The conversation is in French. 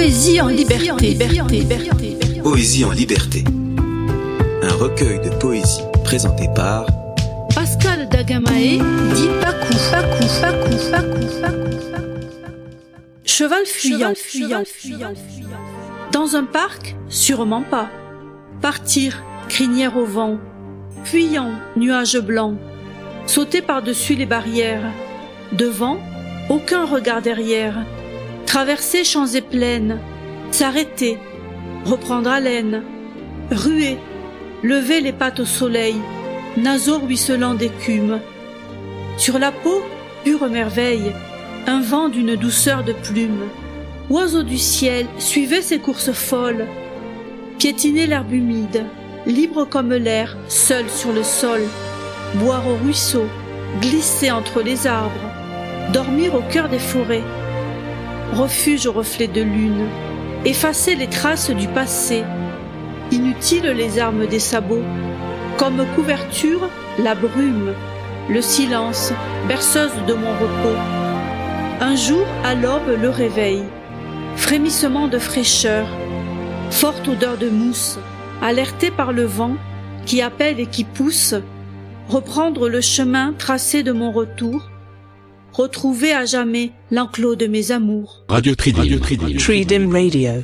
Poésie en liberté. Poésie en liberté. Un recueil de poésie présenté par Pascal Dagamae dit Pacou, Pacou, Pacou, Pacou, Pacou. Cheval fuyant, fuyant, fuyant. Dans un parc, sûrement pas. Partir, crinière au vent. Fuyant, nuage blanc. Sauter par-dessus les barrières. Devant, aucun regard derrière. Traverser champs et plaines. S'arrêter. Reprendre haleine. Ruer. Lever les pattes au soleil. Naseau ruisselant d'écume. Sur la peau, pure merveille. Un vent d'une douceur de plume. Oiseau du ciel, suivez ses courses folles. Piétiner l'herbe humide. Libre comme l'air, seul sur le sol. Boire au ruisseau. Glisser entre les arbres dormir au cœur des forêts, refuge au reflet de lune, effacer les traces du passé, inutiles les armes des sabots, comme couverture la brume, le silence, berceuse de mon repos. Un jour à l'aube le réveil, frémissement de fraîcheur, forte odeur de mousse, alerté par le vent qui appelle et qui pousse, reprendre le chemin tracé de mon retour, retrouver à jamais l'enclos de mes amours. Radio Tridim. Radio Tridim. Tridim Radio.